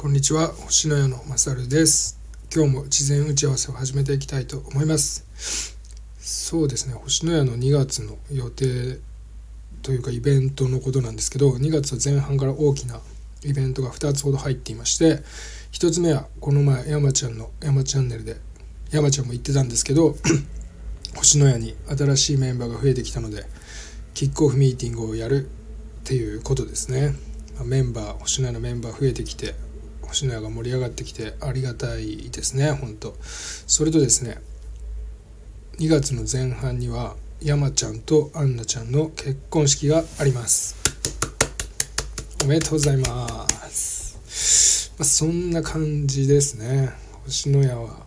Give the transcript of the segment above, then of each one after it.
こんにちは星の屋のまさるです。今日も事前打ち合わせを始めていきたいと思います。そうですね星の屋の2月の予定というかイベントのことなんですけど2月は前半から大きなイベントが2つほど入っていまして1つ目はこの前山ちゃんの山チャンネルで山ちゃんも言ってたんですけど 星の屋に新しいメンバーが増えてきたのでキックオフミーティングをやるっていうことですね。まメンバー星の屋のメンバー増えてきて星の屋が盛り上がってきてありがたいですね本当。それとですね2月の前半には山ちゃんとアンナちゃんの結婚式があります。おめでとうございます、まあ、そんな感じですね。星の屋は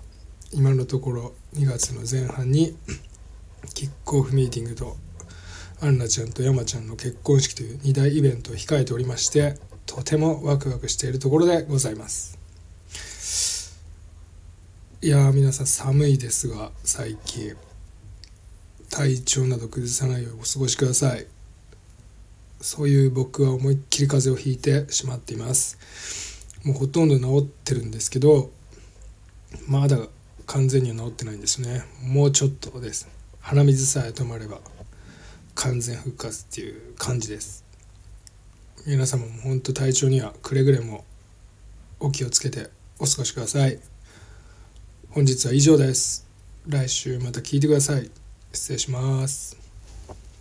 今のところ2月の前半にキックオフミーティングとアンナちゃんと山ちゃんの結婚式という2大イベントを控えておりましてとてもワクワクしているところでございます。いやー皆さん寒いですが最近体調など崩さないようお過ごしください。そういう僕は思いっきり風邪をひいてしまっています。もうほとんど治ってるんですけどまだ完全には治ってないんですね。もうちょっとです。鼻水さえ止まれば完全復活っていう感じです。皆様も本当体調にはくれぐれもお気をつけてお過ごしください。本日は以上です。来週また聞いてください。失礼します。